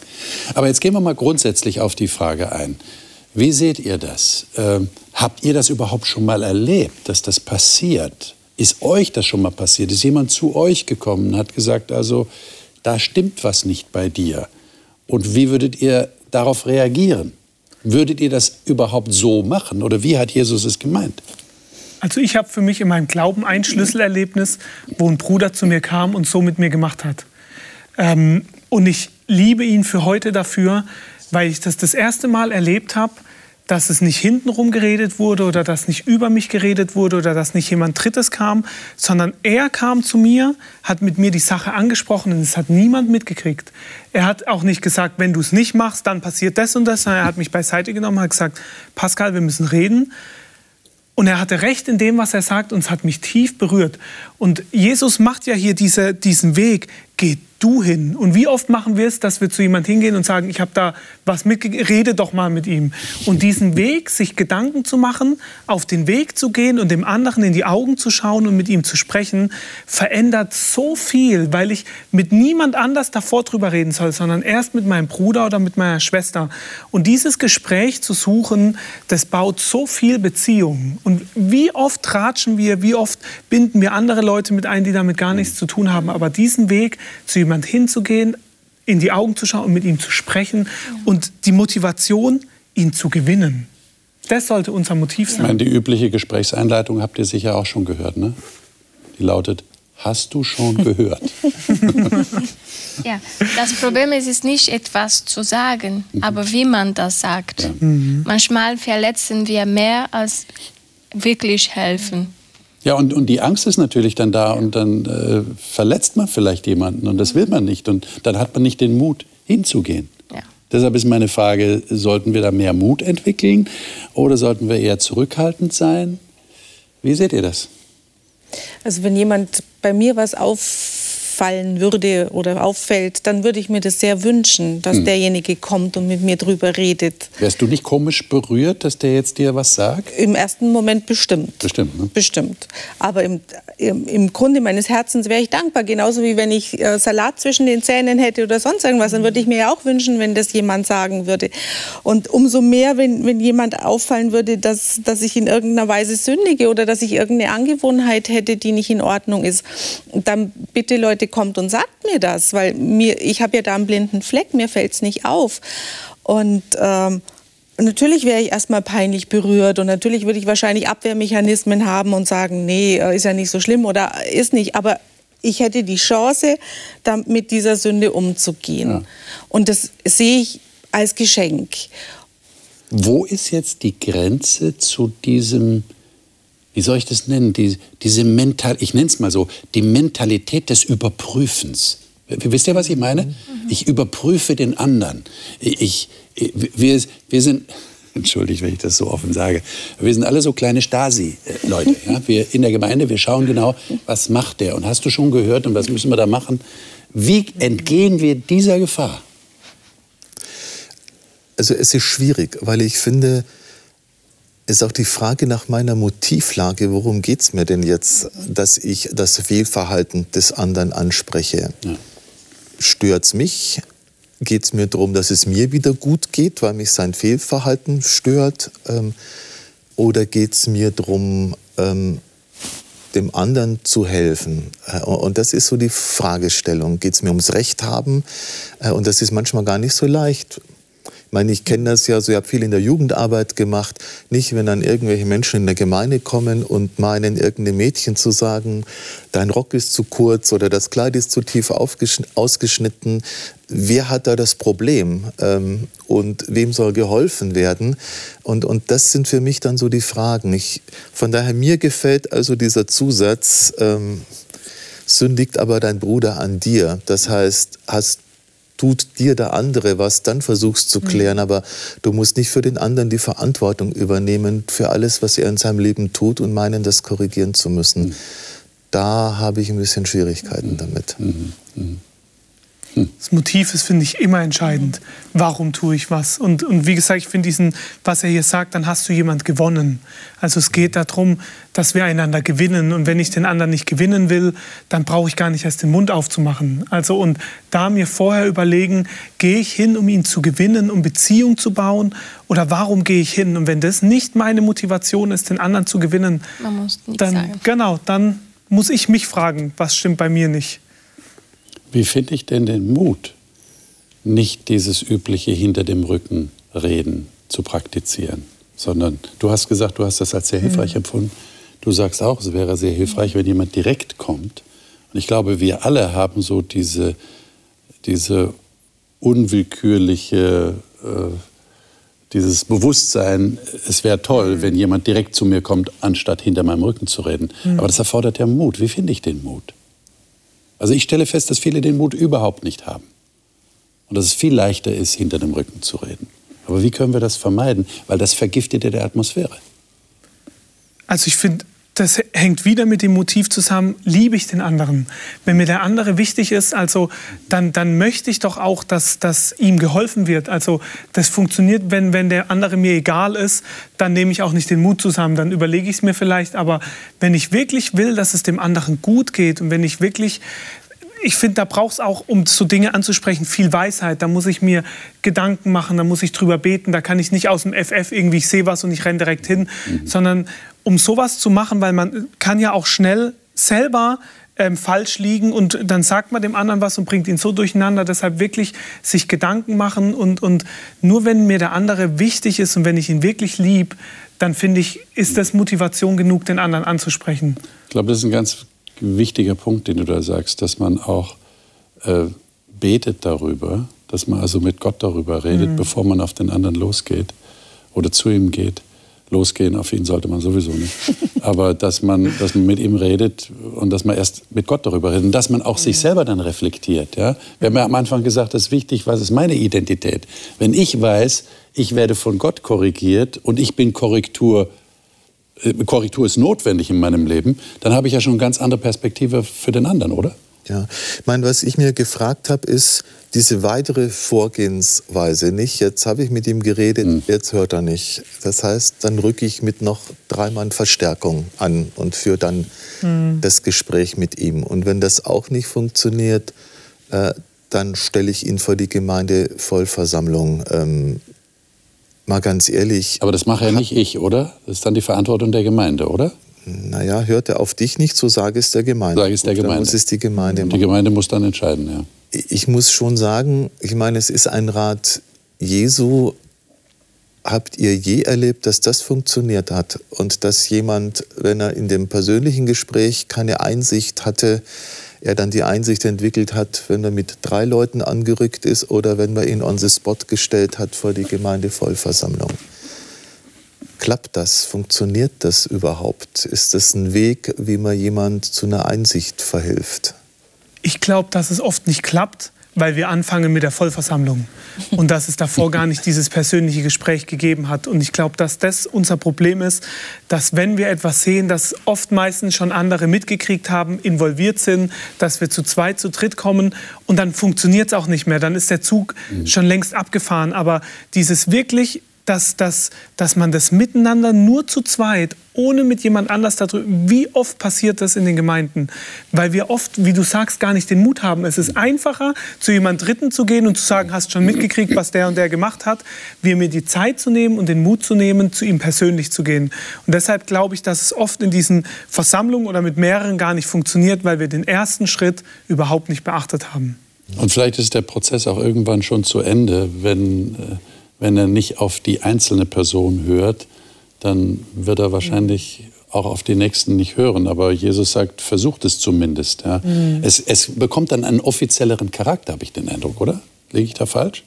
Aber jetzt gehen wir mal grundsätzlich auf die Frage ein. Wie seht ihr das? Ähm, habt ihr das überhaupt schon mal erlebt, dass das passiert? Ist euch das schon mal passiert? Ist jemand zu euch gekommen und hat gesagt, also da stimmt was nicht bei dir? Und wie würdet ihr darauf reagieren? Würdet ihr das überhaupt so machen? Oder wie hat Jesus es gemeint? Also ich habe für mich in meinem Glauben ein Schlüsselerlebnis, wo ein Bruder zu mir kam und so mit mir gemacht hat. Ähm, und ich liebe ihn für heute dafür, weil ich das das erste Mal erlebt habe, dass es nicht hintenrum geredet wurde oder dass nicht über mich geredet wurde oder dass nicht jemand Drittes kam, sondern er kam zu mir, hat mit mir die Sache angesprochen und es hat niemand mitgekriegt. Er hat auch nicht gesagt, wenn du es nicht machst, dann passiert das und das, sondern er hat mich beiseite genommen hat gesagt, Pascal, wir müssen reden. Und er hatte recht in dem, was er sagt, und es hat mich tief berührt. Und Jesus macht ja hier diese, diesen Weg, geht du hin. Und wie oft machen wir es, dass wir zu jemand hingehen und sagen, ich habe da was mitgegeben, rede doch mal mit ihm. Und diesen Weg, sich Gedanken zu machen, auf den Weg zu gehen und dem anderen in die Augen zu schauen und mit ihm zu sprechen, verändert so viel, weil ich mit niemand anders davor drüber reden soll, sondern erst mit meinem Bruder oder mit meiner Schwester. Und dieses Gespräch zu suchen, das baut so viel Beziehung. Und wie oft tratschen wir, wie oft binden wir andere Leute mit ein, die damit gar nichts zu tun haben. Aber diesen Weg zu jemand hinzugehen, in die Augen zu schauen und mit ihm zu sprechen und die Motivation, ihn zu gewinnen. Das sollte unser Motiv sein. Ich meine, die übliche Gesprächseinleitung habt ihr sicher auch schon gehört, ne? Die lautet, hast du schon gehört? ja, das Problem ist, es nicht etwas zu sagen, mhm. aber wie man das sagt. Ja. Mhm. Manchmal verletzen wir mehr als wirklich helfen. Ja, und, und die Angst ist natürlich dann da und dann äh, verletzt man vielleicht jemanden und das will man nicht und dann hat man nicht den Mut hinzugehen. Ja. Deshalb ist meine Frage, sollten wir da mehr Mut entwickeln oder sollten wir eher zurückhaltend sein? Wie seht ihr das? Also wenn jemand bei mir was auf auffallen würde oder auffällt, dann würde ich mir das sehr wünschen, dass hm. derjenige kommt und mit mir drüber redet. Wärst du nicht komisch berührt, dass der jetzt dir was sagt? Im ersten Moment bestimmt. Bestimmt, ne? Bestimmt. Aber im, im, im Grunde meines Herzens wäre ich dankbar, genauso wie wenn ich äh, Salat zwischen den Zähnen hätte oder sonst irgendwas, dann würde ich mir ja auch wünschen, wenn das jemand sagen würde. Und umso mehr, wenn, wenn jemand auffallen würde, dass, dass ich in irgendeiner Weise sündige oder dass ich irgendeine Angewohnheit hätte, die nicht in Ordnung ist, dann bitte Leute, kommt und sagt mir das, weil mir, ich habe ja da einen blinden Fleck, mir fällt es nicht auf. Und ähm, natürlich wäre ich erstmal peinlich berührt und natürlich würde ich wahrscheinlich Abwehrmechanismen haben und sagen, nee, äh, ist ja nicht so schlimm oder ist nicht. Aber ich hätte die Chance, mit dieser Sünde umzugehen. Ja. Und das sehe ich als Geschenk. Wo ist jetzt die Grenze zu diesem, wie soll ich das nennen, die, diese Mental, ich nenne es mal so, die Mentalität des Überprüfens. Wisst ihr, was ich meine? Mhm. Ich überprüfe den anderen. Ich, ich, wir, wir sind, entschuldigt, wenn ich das so offen sage, wir sind alle so kleine Stasi-Leute. Ja? Wir in der Gemeinde, wir schauen genau, was macht der und hast du schon gehört und was müssen wir da machen? Wie entgehen wir dieser Gefahr? Also es ist schwierig, weil ich finde, ist auch die Frage nach meiner Motivlage, worum geht es mir denn jetzt, dass ich das Fehlverhalten des anderen anspreche? Ja. Stört es mich? Geht es mir darum, dass es mir wieder gut geht, weil mich sein Fehlverhalten stört? Ähm, oder geht es mir darum, ähm, dem anderen zu helfen? Äh, und das ist so die Fragestellung. Geht es mir ums Recht haben? Äh, und das ist manchmal gar nicht so leicht. Ich meine, ich kenne das ja so, ich habe viel in der Jugendarbeit gemacht. Nicht, wenn dann irgendwelche Menschen in der Gemeinde kommen und meinen, irgendeinem Mädchen zu sagen, dein Rock ist zu kurz oder das Kleid ist zu tief ausgeschnitten. Wer hat da das Problem ähm, und wem soll geholfen werden? Und, und das sind für mich dann so die Fragen. Ich, von daher, mir gefällt also dieser Zusatz, ähm, sündigt aber dein Bruder an dir. Das heißt, hast tut dir der andere was, dann versuchst zu mhm. klären, aber du musst nicht für den anderen die Verantwortung übernehmen für alles, was er in seinem Leben tut und meinen, das korrigieren zu müssen. Mhm. Da habe ich ein bisschen Schwierigkeiten mhm. damit. Mhm. mhm. Das Motiv ist, finde ich, immer entscheidend. Warum tue ich was? Und, und wie gesagt, ich finde diesen, was er hier sagt, dann hast du jemand gewonnen. Also es geht darum, dass wir einander gewinnen. Und wenn ich den anderen nicht gewinnen will, dann brauche ich gar nicht erst den Mund aufzumachen. Also und da mir vorher überlegen, gehe ich hin, um ihn zu gewinnen, um Beziehung zu bauen? Oder warum gehe ich hin? Und wenn das nicht meine Motivation ist, den anderen zu gewinnen, dann, sagen. genau, dann muss ich mich fragen, was stimmt bei mir nicht. Wie finde ich denn den Mut, nicht dieses übliche hinter dem Rücken reden zu praktizieren, sondern du hast gesagt, du hast das als sehr hilfreich mhm. empfunden. Du sagst auch, es wäre sehr hilfreich, wenn jemand direkt kommt. Und ich glaube, wir alle haben so diese, diese unwillkürliche, äh, dieses Bewusstsein, es wäre toll, mhm. wenn jemand direkt zu mir kommt, anstatt hinter meinem Rücken zu reden. Mhm. Aber das erfordert ja Mut. Wie finde ich den Mut? Also ich stelle fest, dass viele den Mut überhaupt nicht haben. Und dass es viel leichter ist, hinter dem Rücken zu reden. Aber wie können wir das vermeiden? Weil das vergiftet ja der Atmosphäre. Also ich finde, das hängt wieder mit dem Motiv zusammen, liebe ich den anderen. Wenn mir der andere wichtig ist, also dann, dann möchte ich doch auch, dass, dass ihm geholfen wird. Also das funktioniert, wenn, wenn der andere mir egal ist, dann nehme ich auch nicht den Mut zusammen, dann überlege ich es mir vielleicht. Aber wenn ich wirklich will, dass es dem anderen gut geht und wenn ich wirklich ich finde, da braucht es auch, um so Dinge anzusprechen, viel Weisheit. Da muss ich mir Gedanken machen, da muss ich drüber beten. Da kann ich nicht aus dem FF irgendwie, ich sehe was und ich renne direkt hin, mhm. sondern um sowas zu machen, weil man kann ja auch schnell selber ähm, falsch liegen und dann sagt man dem anderen was und bringt ihn so durcheinander. Deshalb wirklich sich Gedanken machen und, und nur wenn mir der andere wichtig ist und wenn ich ihn wirklich lieb, dann finde ich, ist das Motivation genug, den anderen anzusprechen. Ich glaube, das ist ein ganz wichtiger Punkt, den du da sagst, dass man auch äh, betet darüber, dass man also mit Gott darüber redet, mhm. bevor man auf den anderen losgeht oder zu ihm geht losgehen. Auf ihn sollte man sowieso nicht. Aber dass man, dass man mit ihm redet und dass man erst mit Gott darüber redet und dass man auch sich selber dann reflektiert. Ja? Wir haben ja am Anfang gesagt, das ist wichtig, was ist meine Identität? Wenn ich weiß, ich werde von Gott korrigiert und ich bin Korrektur, äh, Korrektur ist notwendig in meinem Leben, dann habe ich ja schon eine ganz andere Perspektive für den anderen, oder? Ja, ich meine, was ich mir gefragt habe, ist diese weitere Vorgehensweise nicht. Jetzt habe ich mit ihm geredet, mhm. jetzt hört er nicht. Das heißt, dann rücke ich mit noch dreimal Verstärkung an und führe dann mhm. das Gespräch mit ihm. Und wenn das auch nicht funktioniert, äh, dann stelle ich ihn vor die Gemeindevollversammlung. Ähm, mal ganz ehrlich. Aber das mache ja nicht ich, oder? Das ist dann die Verantwortung der Gemeinde, oder? Naja, hört er auf dich nicht, so sage es der Gemeinde. Sage es der Gemeinde. Dann muss es die Gemeinde machen. Die Gemeinde muss dann entscheiden, ja. Ich muss schon sagen, ich meine, es ist ein Rat Jesu. Habt ihr je erlebt, dass das funktioniert hat und dass jemand, wenn er in dem persönlichen Gespräch keine Einsicht hatte, er dann die Einsicht entwickelt hat, wenn er mit drei Leuten angerückt ist oder wenn man ihn on the spot gestellt hat vor die Gemeindevollversammlung? Klappt das? Funktioniert das überhaupt? Ist das ein Weg, wie man jemand zu einer Einsicht verhilft? Ich glaube, dass es oft nicht klappt, weil wir anfangen mit der Vollversammlung und dass es davor gar nicht dieses persönliche Gespräch gegeben hat. Und ich glaube, dass das unser Problem ist, dass wenn wir etwas sehen, das oft meistens schon andere mitgekriegt haben, involviert sind, dass wir zu zweit, zu dritt kommen und dann funktioniert es auch nicht mehr. Dann ist der Zug mhm. schon längst abgefahren. Aber dieses wirklich dass, dass, dass man das miteinander nur zu zweit, ohne mit jemand anders darüber, wie oft passiert das in den Gemeinden? Weil wir oft, wie du sagst, gar nicht den Mut haben. Es ist einfacher, zu jemand Dritten zu gehen und zu sagen, hast schon mitgekriegt, was der und der gemacht hat, wir mir die Zeit zu nehmen und den Mut zu nehmen, zu ihm persönlich zu gehen. Und deshalb glaube ich, dass es oft in diesen Versammlungen oder mit mehreren gar nicht funktioniert, weil wir den ersten Schritt überhaupt nicht beachtet haben. Und vielleicht ist der Prozess auch irgendwann schon zu Ende, wenn äh, wenn er nicht auf die einzelne Person hört, dann wird er wahrscheinlich auch auf die Nächsten nicht hören. Aber Jesus sagt, versucht es zumindest. Ja. Mhm. Es, es bekommt dann einen offizielleren Charakter, habe ich den Eindruck, oder? Liege ich da falsch?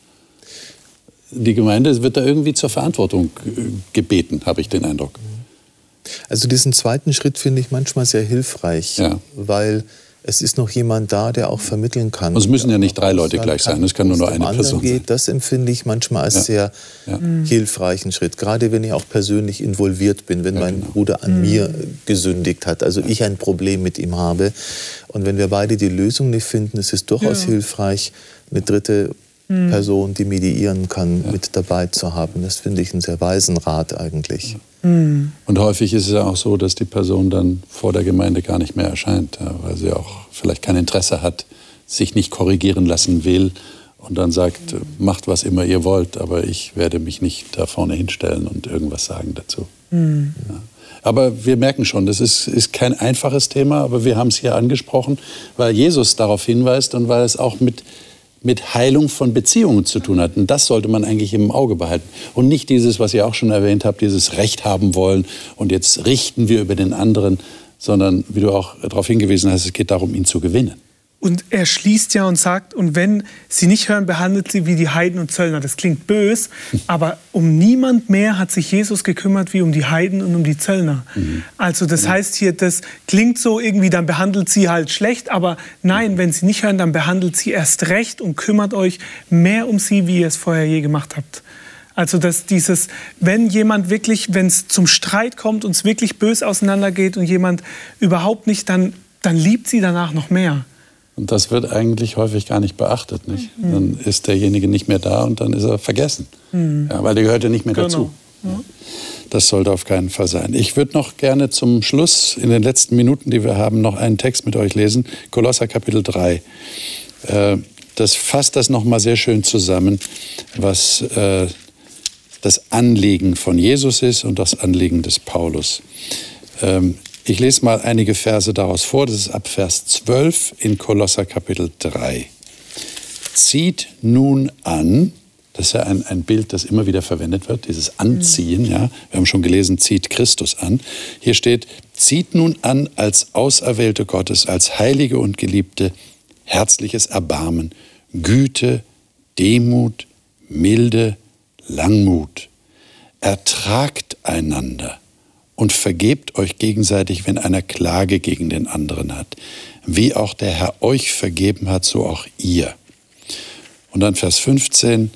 Die Gemeinde wird da irgendwie zur Verantwortung gebeten, habe ich den Eindruck. Also diesen zweiten Schritt finde ich manchmal sehr hilfreich, ja. weil es ist noch jemand da, der auch vermitteln kann. es müssen ja nicht drei Leute gleich sein, es kann nur noch eine Person geht, sein. Das empfinde ich manchmal als ja. sehr ja. hilfreichen Schritt, gerade wenn ich auch persönlich involviert bin, wenn ja, mein genau. Bruder an mhm. mir gesündigt hat, also ich ein Problem mit ihm habe. Und wenn wir beide die Lösung nicht finden, ist es durchaus hilfreich, eine dritte mhm. Person, die mediieren kann, mit dabei zu haben. Das finde ich einen sehr weisen Rat eigentlich. Mhm. Und häufig ist es ja auch so, dass die Person dann vor der Gemeinde gar nicht mehr erscheint, weil sie auch vielleicht kein Interesse hat, sich nicht korrigieren lassen will und dann sagt, macht was immer ihr wollt, aber ich werde mich nicht da vorne hinstellen und irgendwas sagen dazu. Mhm. Ja. Aber wir merken schon, das ist, ist kein einfaches Thema, aber wir haben es hier angesprochen, weil Jesus darauf hinweist und weil es auch mit mit Heilung von Beziehungen zu tun hat. Und das sollte man eigentlich im Auge behalten. Und nicht dieses, was ihr auch schon erwähnt habt, dieses Recht haben wollen und jetzt richten wir über den anderen, sondern wie du auch darauf hingewiesen hast, es geht darum, ihn zu gewinnen. Und er schließt ja und sagt, und wenn sie nicht hören, behandelt sie wie die Heiden und Zöllner. Das klingt bös, aber um niemand mehr hat sich Jesus gekümmert wie um die Heiden und um die Zöllner. Mhm. Also das mhm. heißt hier, das klingt so irgendwie, dann behandelt sie halt schlecht, aber nein, wenn sie nicht hören, dann behandelt sie erst recht und kümmert euch mehr um sie, wie ihr es vorher je gemacht habt. Also dass dieses, wenn jemand wirklich, wenn es zum Streit kommt und es wirklich bös auseinandergeht und jemand überhaupt nicht, dann, dann liebt sie danach noch mehr. Und das wird eigentlich häufig gar nicht beachtet. Nicht? Mhm. Dann ist derjenige nicht mehr da und dann ist er vergessen. Mhm. Ja, weil der gehört ja nicht mehr genau. dazu. Ja. Das sollte auf keinen Fall sein. Ich würde noch gerne zum Schluss, in den letzten Minuten, die wir haben, noch einen Text mit euch lesen. Kolosser Kapitel 3. Äh, das fasst das nochmal sehr schön zusammen, was äh, das Anliegen von Jesus ist und das Anliegen des Paulus. Ich lese mal einige Verse daraus vor. Das ist ab Vers 12 in Kolosser Kapitel 3. Zieht nun an, das ist ja ein, ein Bild, das immer wieder verwendet wird, dieses Anziehen. Ja. Wir haben schon gelesen, zieht Christus an. Hier steht, zieht nun an als Auserwählte Gottes, als Heilige und Geliebte, herzliches Erbarmen, Güte, Demut, Milde, Langmut. Ertragt einander und vergebt euch gegenseitig, wenn einer Klage gegen den anderen hat. Wie auch der Herr euch vergeben hat, so auch ihr. Und dann Vers 15,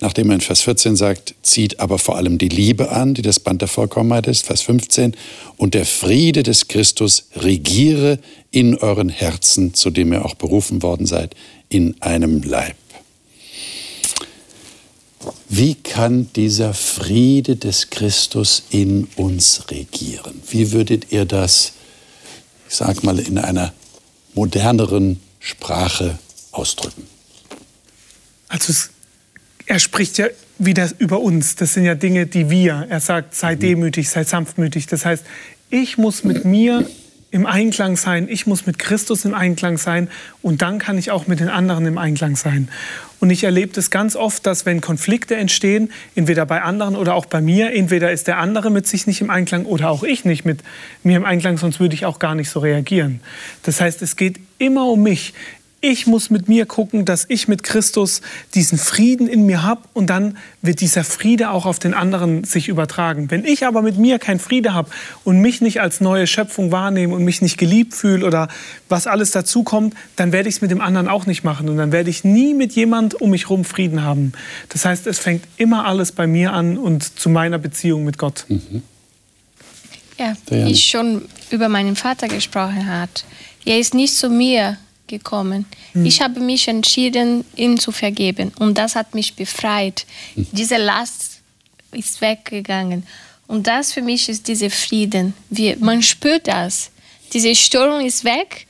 nachdem er in Vers 14 sagt, zieht aber vor allem die Liebe an, die das Band der Vollkommenheit ist, Vers 15, und der Friede des Christus regiere in euren Herzen, zu dem ihr auch berufen worden seid, in einem Leib. Wie kann dieser Friede des Christus in uns regieren? Wie würdet ihr das, ich sage mal, in einer moderneren Sprache ausdrücken? Also es, er spricht ja wieder über uns. Das sind ja Dinge, die wir. Er sagt, sei mhm. demütig, sei sanftmütig. Das heißt, ich muss mit mir im Einklang sein, ich muss mit Christus im Einklang sein und dann kann ich auch mit den anderen im Einklang sein. Und ich erlebe das ganz oft, dass wenn Konflikte entstehen, entweder bei anderen oder auch bei mir, entweder ist der andere mit sich nicht im Einklang oder auch ich nicht mit mir im Einklang, sonst würde ich auch gar nicht so reagieren. Das heißt, es geht immer um mich. Ich muss mit mir gucken, dass ich mit Christus diesen Frieden in mir habe und dann wird dieser Friede auch auf den anderen sich übertragen. Wenn ich aber mit mir keinen Friede habe und mich nicht als neue Schöpfung wahrnehme und mich nicht geliebt fühle oder was alles dazu kommt, dann werde ich es mit dem anderen auch nicht machen und dann werde ich nie mit jemand um mich herum Frieden haben. Das heißt, es fängt immer alles bei mir an und zu meiner Beziehung mit Gott. Mhm. Ja, wie ich schon über meinen Vater gesprochen hat. Er ist nicht zu mir gekommen. Mhm. Ich habe mich entschieden, ihm zu vergeben. Und das hat mich befreit. Mhm. Diese Last ist weggegangen. Und das für mich ist dieser Frieden. Wir, man spürt das. Diese Störung ist weg.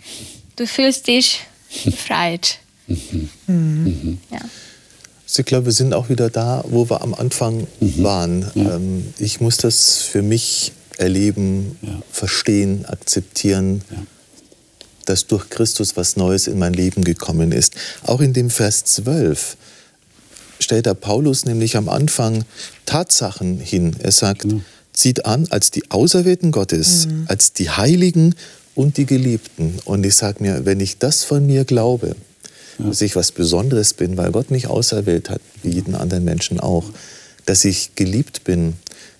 Du fühlst dich befreit. Mhm. mhm. Ja. Also ich glaube, wir sind auch wieder da, wo wir am Anfang mhm. waren. Ja. Ähm, ich muss das für mich erleben, ja. verstehen, akzeptieren. Ja dass durch Christus was Neues in mein Leben gekommen ist. Auch in dem Vers 12 stellt der Paulus nämlich am Anfang Tatsachen hin. Er sagt, genau. zieht an als die Auserwählten Gottes, mhm. als die Heiligen und die Geliebten. Und ich sage mir, wenn ich das von mir glaube, ja. dass ich was Besonderes bin, weil Gott mich auserwählt hat, wie jeden anderen Menschen auch, dass ich geliebt bin,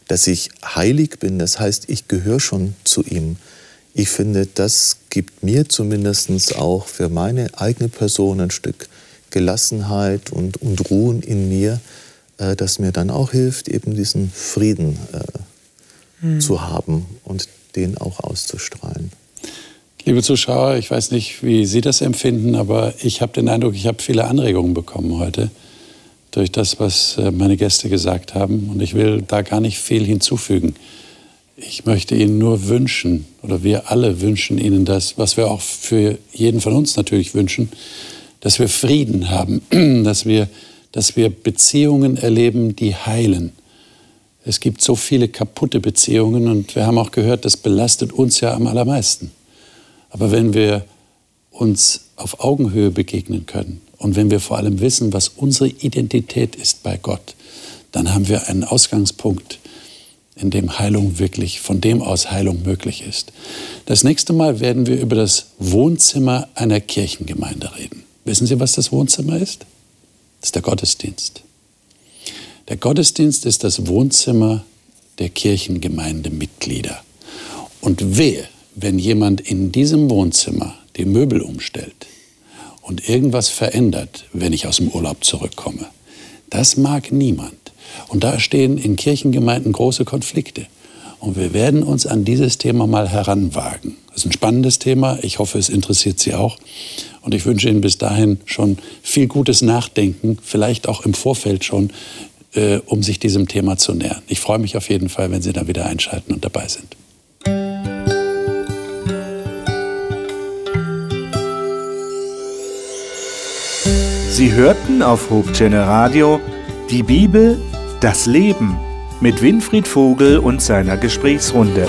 dass ich heilig bin, das heißt, ich gehöre schon zu ihm, ich finde, das gibt mir zumindest auch für meine eigene Person ein Stück Gelassenheit und, und Ruhen in mir, äh, das mir dann auch hilft, eben diesen Frieden äh, mhm. zu haben und den auch auszustrahlen. Liebe Zuschauer, ich weiß nicht, wie Sie das empfinden, aber ich habe den Eindruck, ich habe viele Anregungen bekommen heute durch das, was äh, meine Gäste gesagt haben. Und ich will da gar nicht viel hinzufügen. Ich möchte Ihnen nur wünschen, oder wir alle wünschen Ihnen das, was wir auch für jeden von uns natürlich wünschen, dass wir Frieden haben, dass wir, dass wir Beziehungen erleben, die heilen. Es gibt so viele kaputte Beziehungen und wir haben auch gehört, das belastet uns ja am allermeisten. Aber wenn wir uns auf Augenhöhe begegnen können und wenn wir vor allem wissen, was unsere Identität ist bei Gott, dann haben wir einen Ausgangspunkt, in dem Heilung wirklich, von dem aus Heilung möglich ist. Das nächste Mal werden wir über das Wohnzimmer einer Kirchengemeinde reden. Wissen Sie, was das Wohnzimmer ist? Das ist der Gottesdienst. Der Gottesdienst ist das Wohnzimmer der Kirchengemeindemitglieder. Und wehe, wenn jemand in diesem Wohnzimmer die Möbel umstellt und irgendwas verändert, wenn ich aus dem Urlaub zurückkomme. Das mag niemand. Und da stehen in Kirchengemeinden große Konflikte. Und wir werden uns an dieses Thema mal heranwagen. Das ist ein spannendes Thema. Ich hoffe, es interessiert Sie auch. Und ich wünsche Ihnen bis dahin schon viel gutes Nachdenken, vielleicht auch im Vorfeld schon, äh, um sich diesem Thema zu nähern. Ich freue mich auf jeden Fall, wenn Sie da wieder einschalten und dabei sind. Sie hörten auf Hope Channel Radio die Bibel das Leben mit Winfried Vogel und seiner Gesprächsrunde.